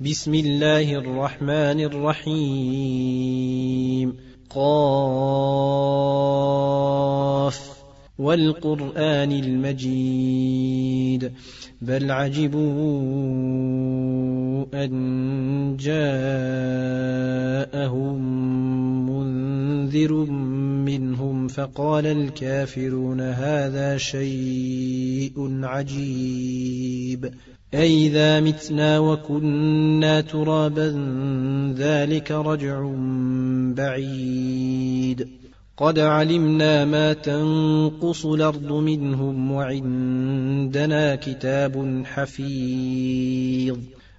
بسم الله الرحمن الرحيم. قاف. والقرآن المجيد. بل عجبوا أن جاءهم منذر فقال الكافرون هذا شيء عجيب. أئذا متنا وكنا ترابا ذلك رجع بعيد. قد علمنا ما تنقص الأرض منهم وعندنا كتاب حفيظ.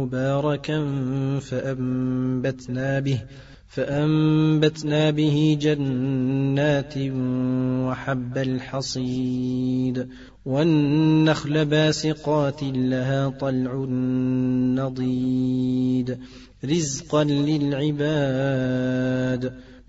مباركا فأنبتنا به فأنبتنا به جنات وحب الحصيد. والنخل باسقات لها طلع نضيد رزقا للعباد.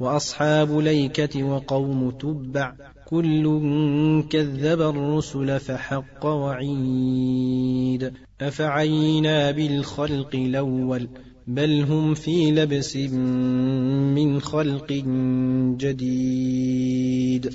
وأصحاب ليكة وقوم تبع كل كذب الرسل فحق وعيد. أفعينا بالخلق الأول بل هم في لبس من خلق جديد.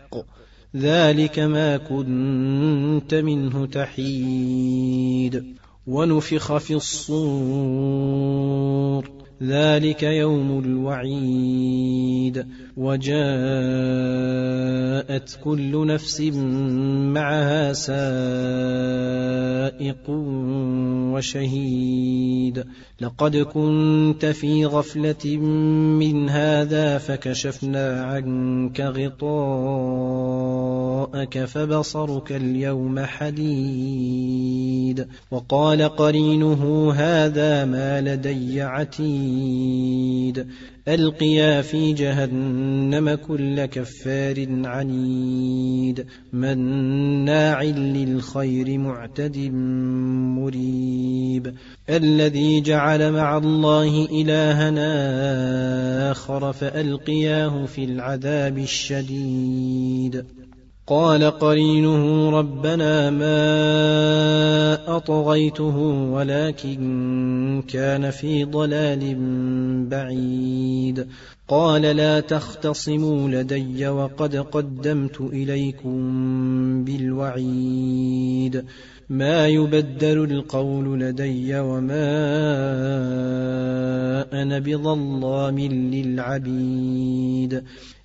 ذلك ما كنت منه تحيد. ونفخ في الصور. ذلك يوم الوعيد. وجاءت كل نفس معها سائق وشهيد. لقد كنت في غفلة من هذا فكشفنا عنك غطاءك فبصرك اليوم حديد. وقال قرينه هذا ما لدي عتيد. ألقيا في جهنم كل كفار عنيد مناع للخير معتد مريب. الذي جعل مع الله إلهنا آخر فألقياه في العذاب الشديد. قال قرينه ربنا ما أطغيته ولكن كان في ضلال بعيد. قال لا تختصموا لدي وقد قدمت إليكم بالوعيد. ما يبدل القول لدي وما أنا بظلام للعبيد.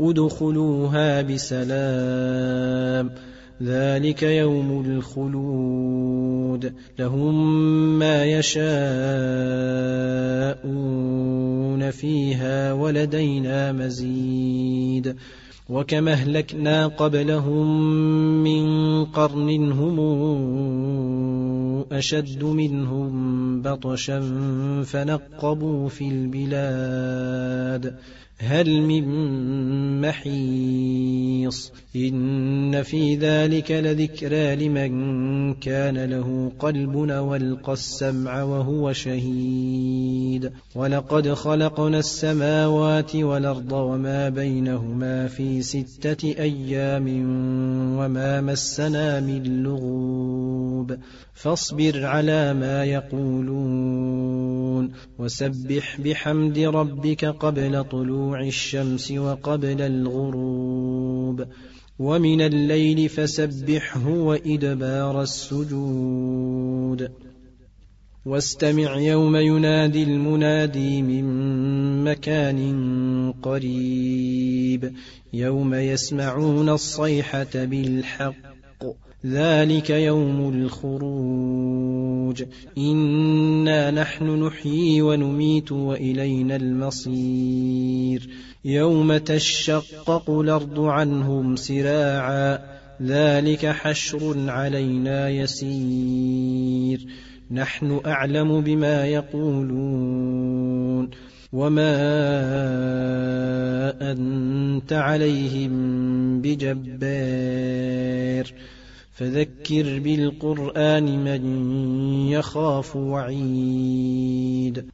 ادخلوها بسلام. ذلك يوم الخلود. لهم ما يشاءون فيها ولدينا مزيد. وكما أهلكنا قبلهم من قرن هم أشد منهم بطشا فنقبوا في البلاد. هل من محيص؟ إن في ذلك لذكرى لمن كان له قلب وألقى السمع وهو شهيد. ولقد خلقنا السماوات والأرض وما بينهما في ستة أيام وما مسنا من لغوب. فاصبر على ما يقولون وسبح بحمد ربك قبل طلوع الشمس وقبل الغروب ومن الليل فسبحه وإدبار السجود واستمع يوم ينادي المنادي من مكان قريب يوم يسمعون الصيحة بالحق ذلك يوم الخروج. إنا نحن نحيي ونميت وإلينا المصير. يوم تشقق الأرض عنهم سراعا. ذلك حشر علينا يسير. نحن أعلم بما يقولون. وما أنت عليهم بجبار. فذكر بالقرآن من يخاف وعيد.